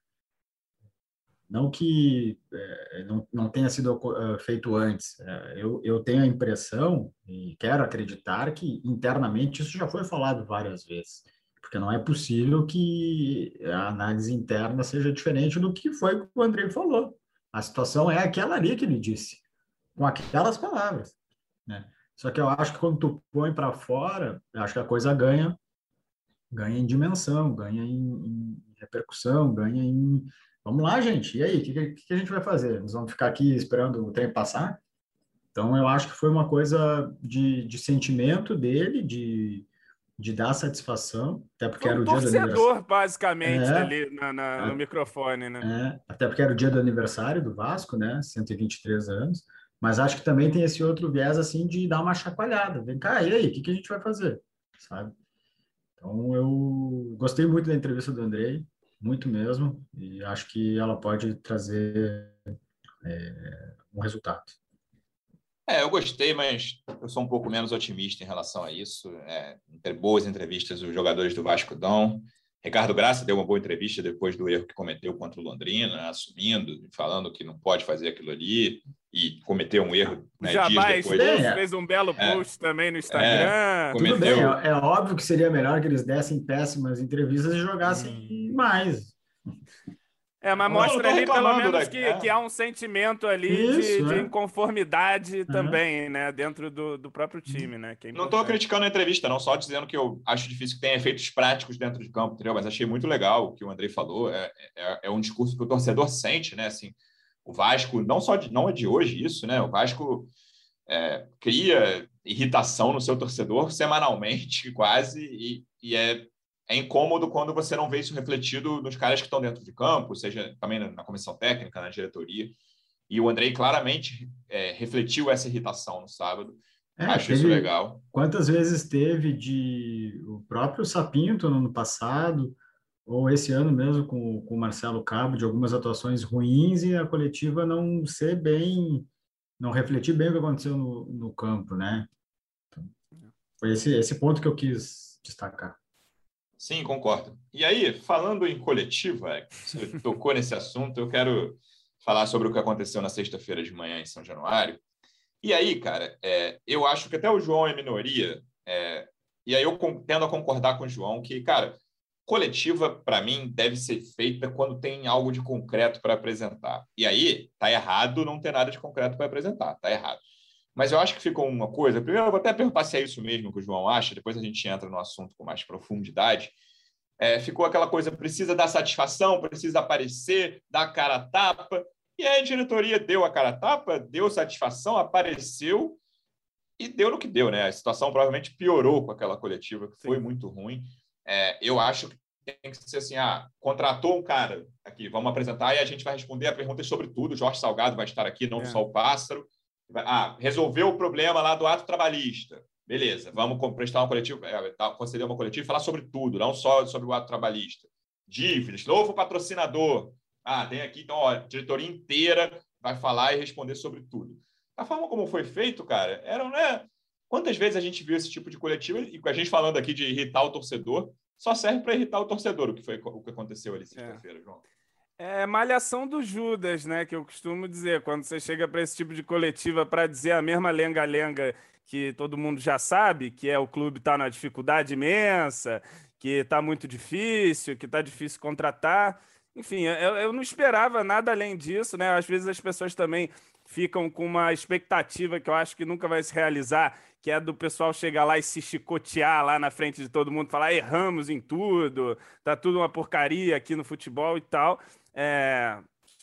Não que é, não, não tenha sido uh, feito antes. É, eu, eu tenho a impressão, e quero acreditar, que internamente isso já foi falado várias vezes. Porque não é possível que a análise interna seja diferente do que foi que o André falou. A situação é aquela ali que ele disse, com aquelas palavras. Né? Só que eu acho que quando tu põe para fora, acho que a coisa ganha ganha em dimensão, ganha em, em repercussão, ganha em Vamos lá, gente. E aí, o que, que, a gente vai fazer? Nós vamos ficar aqui esperando o trem passar? Então, eu acho que foi uma coisa de, de sentimento dele, de, de dar satisfação, até porque um era o dia do aniversário. basicamente, é, ali na, na, é, no microfone, né? É, até porque era o dia do aniversário do Vasco, né? 123 anos. Mas acho que também tem esse outro viés, assim, de dar uma chacoalhada. Vem cá, e aí, o que, que a gente vai fazer? Sabe? Então, eu gostei muito da entrevista do Andrei muito mesmo, e acho que ela pode trazer é, um resultado. É, eu gostei, mas eu sou um pouco menos otimista em relação a isso. É, ter boas entrevistas, os jogadores do Vasco dão. Ricardo Graça deu uma boa entrevista depois do erro que cometeu contra o Londrina, assumindo, falando que não pode fazer aquilo ali e cometeu um erro. Né, Jamais depois... fez, fez um belo é. post é, também no Instagram. É, cometeu... Tudo bem, é, é, óbvio que seria melhor que eles dessem péssimas entrevistas e jogassem hum. Mais. É, mas mostra ali pelo menos que, é. que há um sentimento ali Isso, de, de, é. inconformidade uhum. também, né? Dentro do, do próprio time, né? É não estou criticando a entrevista, não, só dizendo que eu acho difícil que tenha efeitos práticos dentro de campo, entendeu? Mas achei muito legal o que o Andrei falou. É, é, é um discurso que o torcedor sente, né? Assim, o Vasco, não só de, não é de hoje isso, né? O Vasco é, cria irritação no seu torcedor semanalmente, *laughs* quase, e, e é é incômodo quando você não vê isso refletido nos caras que estão dentro de campo, seja também na comissão técnica, na diretoria. E o Andrei claramente é, refletiu essa irritação no sábado. É, Acho teve, isso legal. Quantas vezes teve de o próprio Sapinto no ano passado, ou esse ano mesmo com, com o Marcelo Cabo, de algumas atuações ruins e a coletiva não ser bem, não refletir bem o que aconteceu no, no campo, né? Então, foi esse, esse ponto que eu quis destacar. Sim, concordo. E aí, falando em coletiva, você *laughs* tocou nesse assunto, eu quero falar sobre o que aconteceu na sexta-feira de manhã em São Januário. E aí, cara, é, eu acho que até o João é minoria, é, e aí eu tendo a concordar com o João que, cara, coletiva, para mim, deve ser feita quando tem algo de concreto para apresentar. E aí, tá errado não ter nada de concreto para apresentar, tá errado. Mas eu acho que ficou uma coisa. Primeiro, eu vou até perguntar se é isso mesmo que o João acha, depois a gente entra no assunto com mais profundidade. É, ficou aquela coisa: precisa dar satisfação, precisa aparecer, dar cara a tapa. E aí a diretoria deu a cara a tapa, deu satisfação, apareceu e deu no que deu, né? A situação provavelmente piorou com aquela coletiva, que foi Sim. muito ruim. É, eu acho que tem que ser assim: ah, contratou um cara aqui, vamos apresentar e a gente vai responder a pergunta sobre tudo. O Jorge Salgado vai estar aqui, não é. só o pássaro. Ah, resolveu o problema lá do ato trabalhista. Beleza, vamos prestar uma coletiva, é, tá, conceder uma coletiva e falar sobre tudo, não só sobre o ato trabalhista. Dívidas, novo patrocinador. Ah, tem aqui, então, ó, a diretoria inteira vai falar e responder sobre tudo. A forma como foi feito, cara, era, né? Quantas vezes a gente viu esse tipo de coletiva e com a gente falando aqui de irritar o torcedor, só serve para irritar o torcedor, o que foi o que aconteceu ali sexta-feira, é. João. É malhação do Judas, né? Que eu costumo dizer. Quando você chega para esse tipo de coletiva para dizer a mesma lenga-lenga que todo mundo já sabe, que é o clube está na dificuldade imensa, que está muito difícil, que está difícil contratar. Enfim, eu, eu não esperava nada além disso, né? Às vezes as pessoas também ficam com uma expectativa que eu acho que nunca vai se realizar, que é do pessoal chegar lá e se chicotear lá na frente de todo mundo, falar erramos em tudo, tá tudo uma porcaria aqui no futebol e tal. É,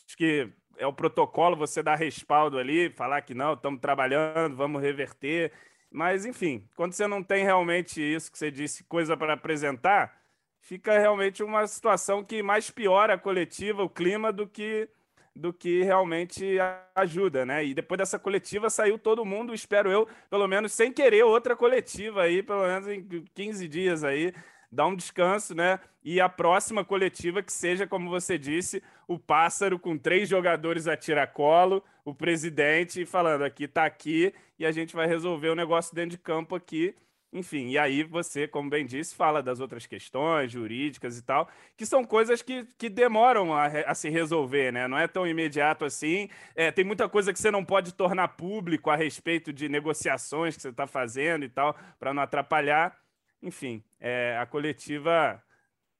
acho que é o protocolo você dar respaldo ali, falar que não, estamos trabalhando, vamos reverter. Mas, enfim, quando você não tem realmente isso que você disse, coisa para apresentar, fica realmente uma situação que mais piora a coletiva, o clima, do que do que realmente ajuda, né? E depois dessa coletiva saiu todo mundo, espero eu, pelo menos sem querer outra coletiva aí, pelo menos em 15 dias aí, dar um descanso, né? E a próxima coletiva que seja, como você disse, o pássaro com três jogadores a tiracolo, o presidente falando aqui tá aqui e a gente vai resolver o negócio dentro de campo aqui. Enfim, e aí você, como bem disse, fala das outras questões jurídicas e tal, que são coisas que, que demoram a, a se resolver, né? Não é tão imediato assim. É, tem muita coisa que você não pode tornar público a respeito de negociações que você está fazendo e tal, para não atrapalhar. Enfim, é, a coletiva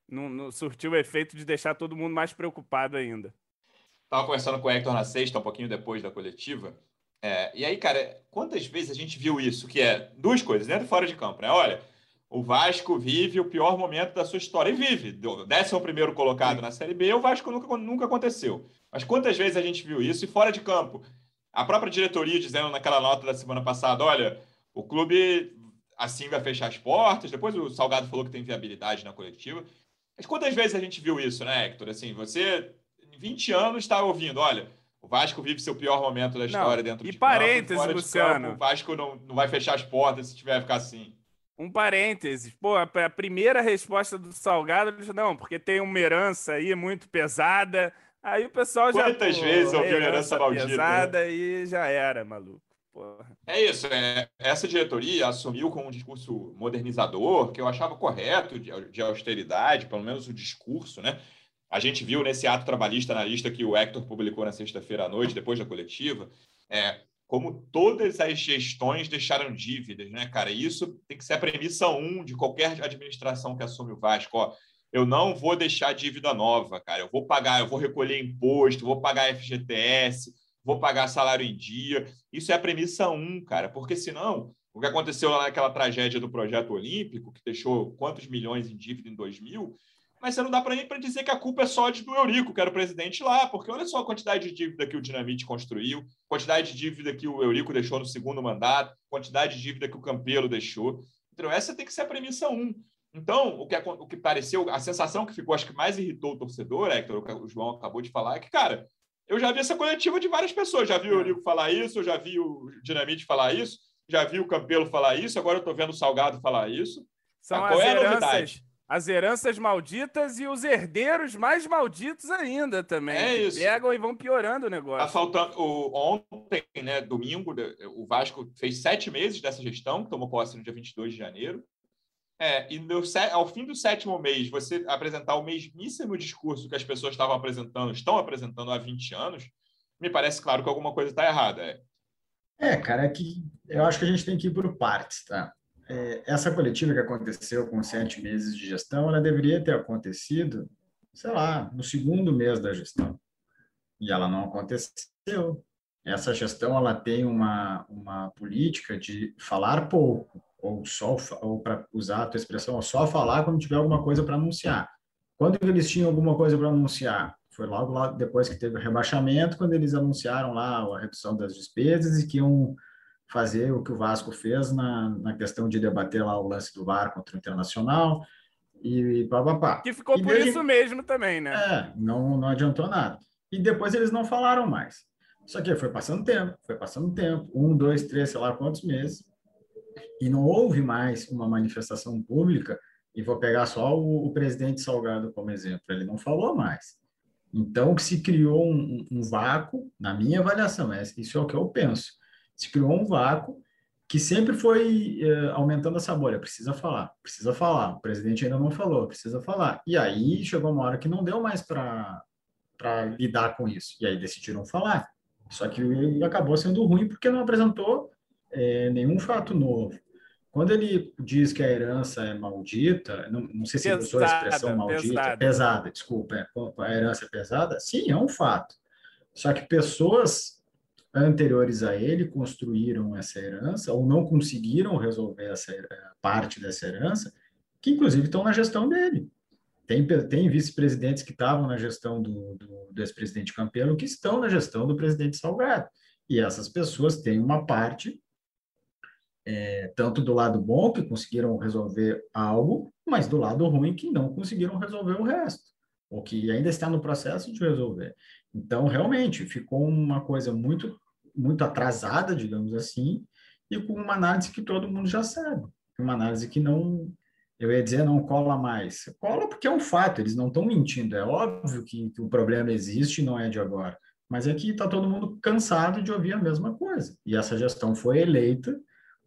não, não, surtiu o efeito de deixar todo mundo mais preocupado ainda. Estava conversando com o Hector na sexta, um pouquinho depois da coletiva, é, e aí, cara, quantas vezes a gente viu isso? Que é duas coisas, dentro e fora de campo, né? Olha, o Vasco vive o pior momento da sua história. E vive. Décimo primeiro colocado Sim. na Série B, o Vasco nunca, nunca aconteceu. Mas quantas vezes a gente viu isso? E fora de campo, a própria diretoria dizendo naquela nota da semana passada, olha, o clube assim vai fechar as portas. Depois o Salgado falou que tem viabilidade na coletiva. Mas quantas vezes a gente viu isso, né, Hector? Assim, você, em 20 anos, está ouvindo, olha o Vasco vive seu pior momento da história não, dentro e de parênteses, campo. Luciano. Campo, o Vasco não, não vai fechar as portas se tiver ficar assim. Um parênteses. Pô, a, a primeira resposta do Salgado, ele não, porque tem uma herança aí muito pesada. Aí o pessoal já. Quantas vezes ouviu herança, herança maldita? Pesada né? e já era, maluco. Porra. É isso. É, essa diretoria assumiu com um discurso modernizador, que eu achava correto, de, de austeridade, pelo menos o discurso, né? A gente viu nesse ato trabalhista na lista que o Hector publicou na sexta-feira à noite, depois da coletiva, é, como todas as gestões deixaram dívidas, né, cara? Isso tem que ser a premissa um de qualquer administração que assume o Vasco. Ó, eu não vou deixar dívida nova, cara. Eu vou pagar, eu vou recolher imposto, vou pagar FGTS, vou pagar salário em dia. Isso é a premissa um, cara, porque senão o que aconteceu lá naquela tragédia do projeto olímpico, que deixou quantos milhões em dívida em 2000, mas você não dá para dizer que a culpa é só de do Eurico, que era o presidente lá, porque olha só a quantidade de dívida que o Dinamite construiu, quantidade de dívida que o Eurico deixou no segundo mandato, quantidade de dívida que o Campelo deixou. Então, essa tem que ser a premissa um. Então, o que, o que pareceu, a sensação que ficou, acho que mais irritou o torcedor, Hector, o João acabou de falar, é que, cara, eu já vi essa coletiva de várias pessoas. Já vi o é. Eurico falar isso, eu já vi o Dinamite falar isso, já vi o Campelo falar isso, agora eu estou vendo o Salgado falar isso. São ah, qual é a novidade? as heranças malditas e os herdeiros mais malditos ainda também. É isso. Pegam e vão piorando o negócio. Tá faltando. O, ontem, né, domingo, o Vasco fez sete meses dessa gestão, que tomou posse no dia 22 de janeiro. É, e no, ao fim do sétimo mês, você apresentar o mesmíssimo discurso que as pessoas estavam apresentando, estão apresentando há 20 anos, me parece claro que alguma coisa está errada. É. é, cara, é que eu acho que a gente tem que ir por partes, tá? é, essa coletiva que aconteceu com sete meses de gestão, ela deveria ter acontecido, sei lá, no segundo mês da gestão. E ela não aconteceu. Essa gestão ela tem uma, uma política de falar pouco, ou só, ou para usar a tua expressão, ou só falar quando tiver alguma coisa para anunciar. Quando eles tinham alguma coisa para anunciar? Foi logo lá depois que teve o rebaixamento, quando eles anunciaram lá a redução das despesas e que iam fazer o que o Vasco fez na, na questão de debater lá o lance do VAR contra o Internacional e papapá. Que ficou e por desde... isso mesmo também, né? É, não, não adiantou nada. E depois eles não falaram mais. Só que foi passando tempo, foi passando tempo, um, dois, três, sei lá quantos meses, e não houve mais uma manifestação pública, e vou pegar só o, o presidente Salgado como exemplo, ele não falou mais. Então, se criou um, um vácuo, na minha avaliação, é, isso é o que eu penso, se criou um vácuo que sempre foi eh, aumentando essa bolha. Precisa falar, precisa falar. O presidente ainda não falou, precisa falar. E aí chegou uma hora que não deu mais para lidar com isso. E aí decidiram falar. Só que acabou sendo ruim porque não apresentou eh, nenhum fato novo. Quando ele diz que a herança é maldita, não, não sei se pesada, ele usou a expressão maldita, pesada, pesada desculpa, é, a herança é pesada, sim, é um fato. Só que pessoas anteriores a ele construíram essa herança ou não conseguiram resolver essa parte dessa herança, que inclusive estão na gestão dele. Tem, tem vice-presidentes que estavam na gestão do, do, do ex-presidente Campelo que estão na gestão do presidente Salgado. E essas pessoas têm uma parte, é, tanto do lado bom, que conseguiram resolver algo, mas do lado ruim, que não conseguiram resolver o resto. ou que ainda está no processo de resolver. Então, realmente, ficou uma coisa muito, muito atrasada, digamos assim, e com uma análise que todo mundo já sabe. Uma análise que não, eu ia dizer, não cola mais. Cola porque é um fato, eles não estão mentindo. É óbvio que, que o problema existe e não é de agora. Mas é que está todo mundo cansado de ouvir a mesma coisa. E essa gestão foi eleita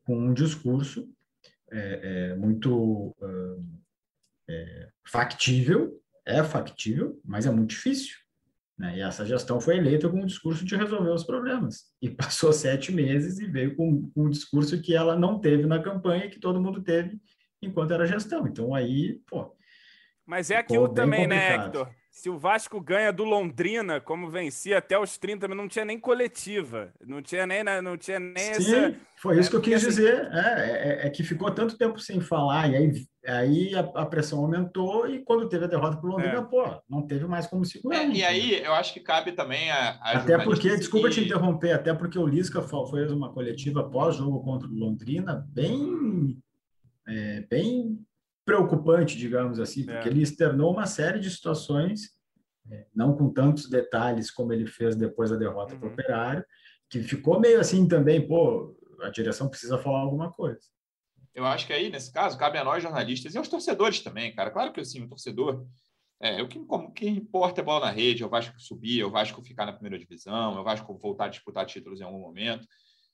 com um discurso é, é, muito é, factível, é factível, mas é muito difícil. Né? E essa gestão foi eleita com o discurso de resolver os problemas. E passou *laughs* sete meses e veio com, com um discurso que ela não teve na campanha, que todo mundo teve enquanto era gestão. Então aí, pô. Mas é aquilo também, né, complicado. né, Hector? Se o Vasco ganha do Londrina, como vencia até os 30, não tinha nem coletiva, não tinha nem, não tinha nem Sim, essa... foi isso é, que eu quis assim... dizer. É, é, é, que ficou tanto tempo sem falar, e aí, aí a, a pressão aumentou, e quando teve a derrota para o Londrina, é. pô, não teve mais como segurar. É, e aí eu acho que cabe também a. a até porque, desculpa te interromper, até porque o Lisca fez uma coletiva pós-jogo contra o Londrina bem. É, bem preocupante, digamos assim, porque é. ele externou uma série de situações, é, não com tantos detalhes como ele fez depois da derrota uhum. para o Operário, que ficou meio assim também, pô, a direção precisa falar alguma coisa. Eu acho que aí, nesse caso, cabe a nós jornalistas e aos torcedores também, cara. Claro que assim, o torcedor, é, o que, como, que importa é bola na rede, é o Vasco subir, é o Vasco ficar na primeira divisão, é o Vasco voltar a disputar títulos em algum momento.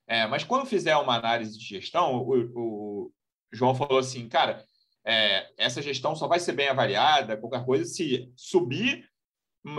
É, mas quando fizer uma análise de gestão, o, o João falou assim, cara, é, essa gestão só vai ser bem avaliada, qualquer coisa, se subir,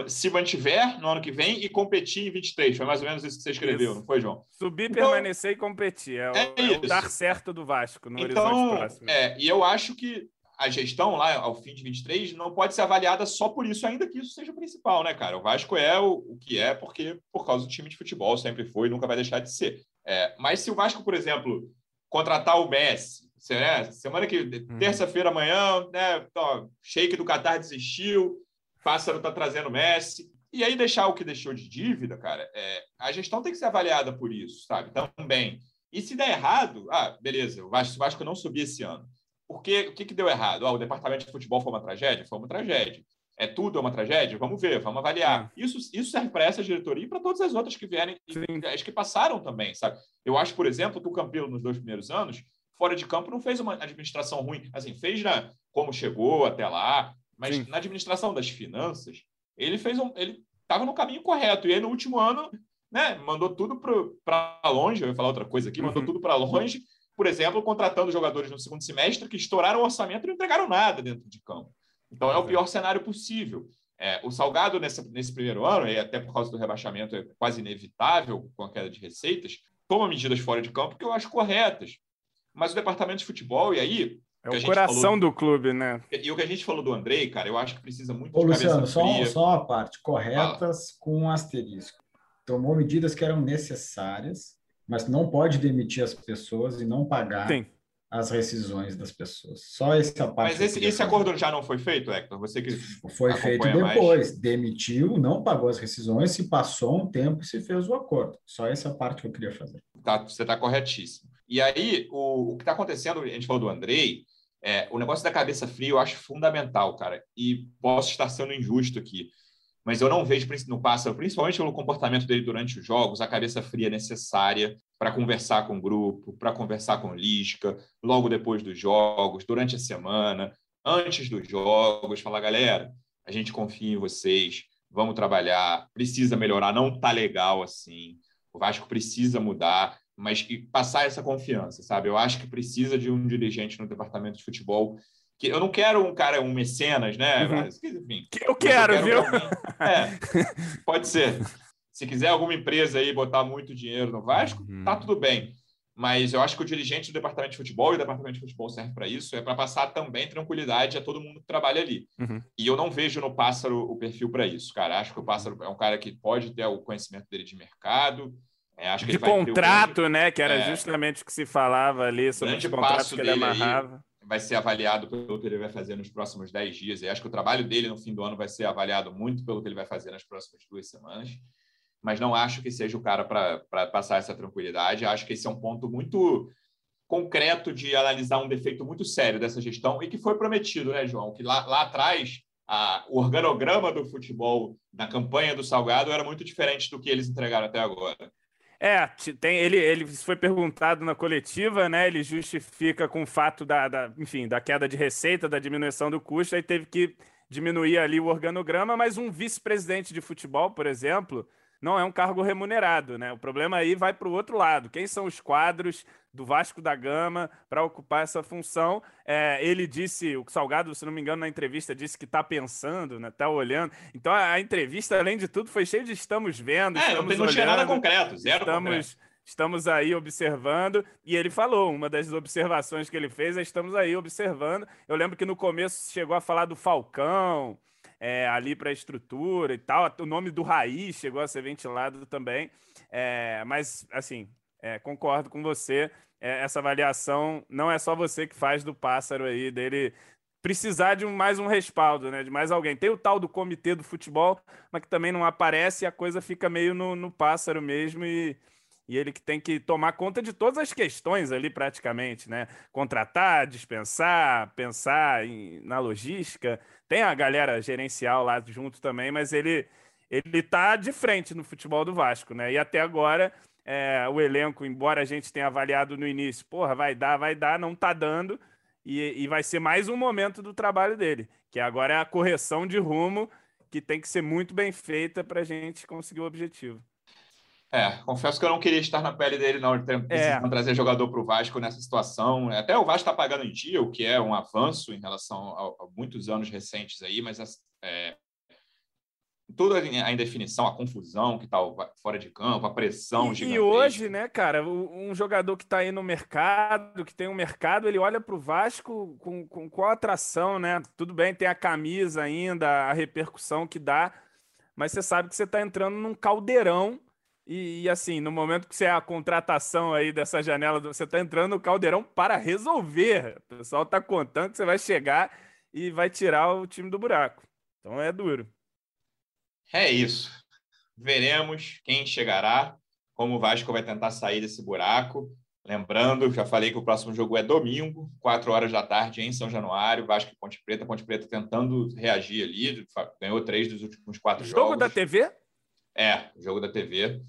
se mantiver no ano que vem e competir em 23. Foi mais ou menos isso que você escreveu, isso. não foi, João? Subir, então, permanecer e competir. É, o, é é o dar certo do Vasco no então, horizonte próximo. É, e eu acho que a gestão lá ao fim de 23 não pode ser avaliada só por isso, ainda que isso seja o principal, né, cara? O Vasco é o, o que é porque por causa do time de futebol sempre foi e nunca vai deixar de ser. É, mas se o Vasco, por exemplo, contratar o Messi, né? Semana que uhum. terça-feira amanhã, né? Ó, Sheik do Qatar desistiu, Pássaro está trazendo Messi. E aí deixar o que deixou de dívida, cara, é, a gestão tem que ser avaliada por isso, sabe? Também. E se der errado, ah, beleza, o Vasco, o Vasco não subir esse ano. Porque o que, que deu errado? Ah, o departamento de futebol foi uma tragédia? Foi uma tragédia. É tudo é uma tragédia? Vamos ver, vamos avaliar. Isso, isso serve para essa diretoria e para todas as outras que vierem, as que passaram também, sabe? Eu acho, por exemplo, que o Campelo, nos dois primeiros anos, fora de campo, não fez uma administração ruim. Assim, fez na, como chegou até lá, mas Sim. na administração das finanças, ele fez um. Ele estava no caminho correto. E aí, no último ano, né, mandou tudo para longe. Eu ia falar outra coisa aqui, mandou uhum. tudo para longe. Por exemplo, contratando jogadores no segundo semestre que estouraram o orçamento e não entregaram nada dentro de campo. Então, é o pior cenário possível. É, o Salgado, nesse, nesse primeiro ano, e até por causa do rebaixamento, é quase inevitável com a queda de receitas, toma medidas fora de campo que eu acho corretas. Mas o departamento de futebol, e aí. É o coração falou, do clube, né? E o que a gente falou do Andrei, cara, eu acho que precisa muito Ô, de Luciano, só, só uma parte. Corretas Fala. com um asterisco. Tomou medidas que eram necessárias, mas não pode demitir as pessoas e não pagar Sim. As rescisões das pessoas. Só essa parte. Mas esse, esse acordo já não foi feito, Hector? Você que foi feito depois. Mais. Demitiu, não pagou as rescisões, se passou um tempo e se fez o acordo. Só essa parte que eu queria fazer. Tá, você está corretíssimo. E aí, o, o que está acontecendo, a gente falou do Andrei, é, o negócio da cabeça fria eu acho fundamental, cara. E posso estar sendo injusto aqui, mas eu não vejo no Pássaro, principalmente pelo comportamento dele durante os jogos, a cabeça fria necessária para conversar com o grupo, para conversar com o Lisca, logo depois dos jogos, durante a semana, antes dos jogos, falar, galera, a gente confia em vocês, vamos trabalhar, precisa melhorar, não tá legal assim, o Vasco precisa mudar mas que passar essa confiança, sabe? Eu acho que precisa de um dirigente no departamento de futebol que eu não quero um cara, um mecenas, né? Uhum. Mas, enfim, eu quero, eu quero viu? É, *laughs* pode ser. Se quiser alguma empresa aí botar muito dinheiro no Vasco, uhum. tá tudo bem. Mas eu acho que o dirigente do departamento de futebol, e o departamento de futebol serve para isso, é para passar também tranquilidade a todo mundo que trabalha ali. Uhum. E eu não vejo no Pássaro o perfil para isso, cara. Acho que o Pássaro é um cara que pode ter o conhecimento dele de mercado, é, de contrato, né? Que era é, justamente o que se falava ali sobre os contratos que ele amarrava. Vai ser avaliado pelo que ele vai fazer nos próximos 10 dias. E acho que o trabalho dele no fim do ano vai ser avaliado muito pelo que ele vai fazer nas próximas duas semanas. Mas não acho que seja o cara para passar essa tranquilidade. Acho que esse é um ponto muito concreto de analisar um defeito muito sério dessa gestão e que foi prometido, né, João? Que lá, lá atrás a, o organograma do futebol na campanha do Salgado era muito diferente do que eles entregaram até agora. É, tem, ele, ele foi perguntado na coletiva, né? Ele justifica com o fato da, da, enfim, da queda de receita, da diminuição do custo, aí teve que diminuir ali o organograma, mas um vice-presidente de futebol, por exemplo, não é um cargo remunerado, né? O problema aí vai para o outro lado. Quem são os quadros do Vasco da Gama para ocupar essa função? É, ele disse, o Salgado, se não me engano, na entrevista disse que está pensando, né? Está olhando. Então a, entrevista, além de tudo, foi cheia de estamos vendo, é, estamos não, não tinha nada concreto, zero estamos, concreto. Estamos aí observando, e ele falou, uma das observações que ele fez é estamos aí observando. Eu lembro que no começo chegou a falar do Falcão, é, ali para a estrutura e tal. O nome do Raiz chegou a ser ventilado também. É, mas, assim, é, concordo com você. É, essa avaliação não é só você que faz do pássaro aí, dele precisar de um, mais um respaldo, né? De mais alguém. Tem o tal do comitê do futebol, mas que também não aparece e a coisa fica meio no, no pássaro mesmo e e ele que tem que tomar conta de todas as questões ali praticamente, né? Contratar, dispensar, pensar em, na logística. Tem a galera gerencial lá junto também, mas ele ele tá de frente no futebol do Vasco, né? E até agora é, o elenco, embora a gente tenha avaliado no início, porra, vai dar, vai dar, não tá dando. E, e vai ser mais um momento do trabalho dele, que agora é a correção de rumo que tem que ser muito bem feita para a gente conseguir o objetivo. É, confesso que eu não queria estar na pele dele, não, precisando é. trazer jogador para o Vasco nessa situação. Até o Vasco está pagando em dia, o que é um avanço em relação a, a muitos anos recentes aí, mas é, toda a indefinição, a confusão que está fora de campo, a pressão e, e hoje, né, cara, um jogador que está aí no mercado, que tem um mercado, ele olha para o Vasco com, com qual atração, né? Tudo bem, tem a camisa ainda, a repercussão que dá, mas você sabe que você está entrando num caldeirão e, e, assim, no momento que você é a contratação aí dessa janela, você está entrando no caldeirão para resolver. O pessoal está contando que você vai chegar e vai tirar o time do buraco. Então é duro. É isso. Veremos quem chegará, como o Vasco vai tentar sair desse buraco. Lembrando, já falei que o próximo jogo é domingo, 4 horas da tarde, em São Januário, Vasco e Ponte Preta. Ponte Preta tentando reagir ali, ganhou três dos últimos quatro jogo jogos. Jogo da TV? É, jogo da TV.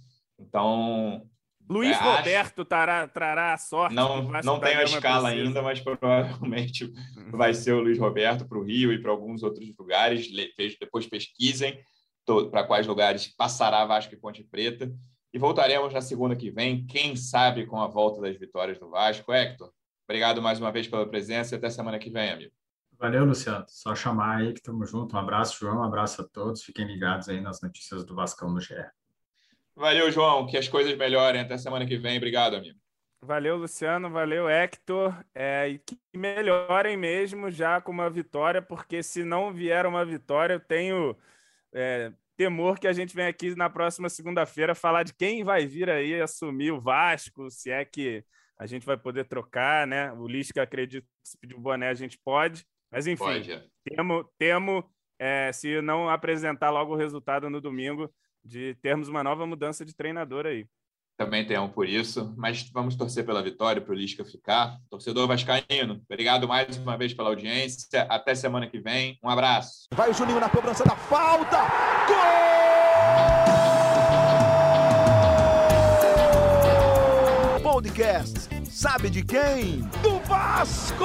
Então. Luiz é, Roberto trará, trará a sorte. Não, não tenho a escala ainda, mas provavelmente vai ser o Luiz Roberto para o Rio e para alguns outros lugares. Depois pesquisem para quais lugares passará Vasco e Ponte Preta. E voltaremos na segunda que vem, quem sabe com a volta das vitórias do Vasco. Hector, obrigado mais uma vez pela presença e até semana que vem, amigo. Valeu, Luciano. Só chamar aí que estamos juntos. Um abraço, João. Um abraço a todos. Fiquem ligados aí nas notícias do Vascão no GE. Valeu, João. Que as coisas melhorem. Até semana que vem. Obrigado, amigo. Valeu, Luciano. Valeu, Hector. É, e que melhorem mesmo já com uma vitória, porque se não vier uma vitória, eu tenho é, temor que a gente venha aqui na próxima segunda-feira falar de quem vai vir aí assumir o Vasco, se é que a gente vai poder trocar, né? O Lisca acredito que se pedir o boné a gente pode. Mas enfim, pode, é. temo, temo é, se não apresentar logo o resultado no domingo, de termos uma nova mudança de treinador aí. Também temos por isso, mas vamos torcer pela vitória, para o Lisca ficar. Torcedor Vascaíno, obrigado mais uma vez pela audiência. Até semana que vem. Um abraço. Vai o Juninho na cobrança da falta. Gol! Podcast. Sabe de quem? Do Vasco!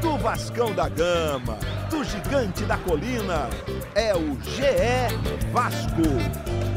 Do Vascão da Gama do gigante da colina. É o GE Vasco.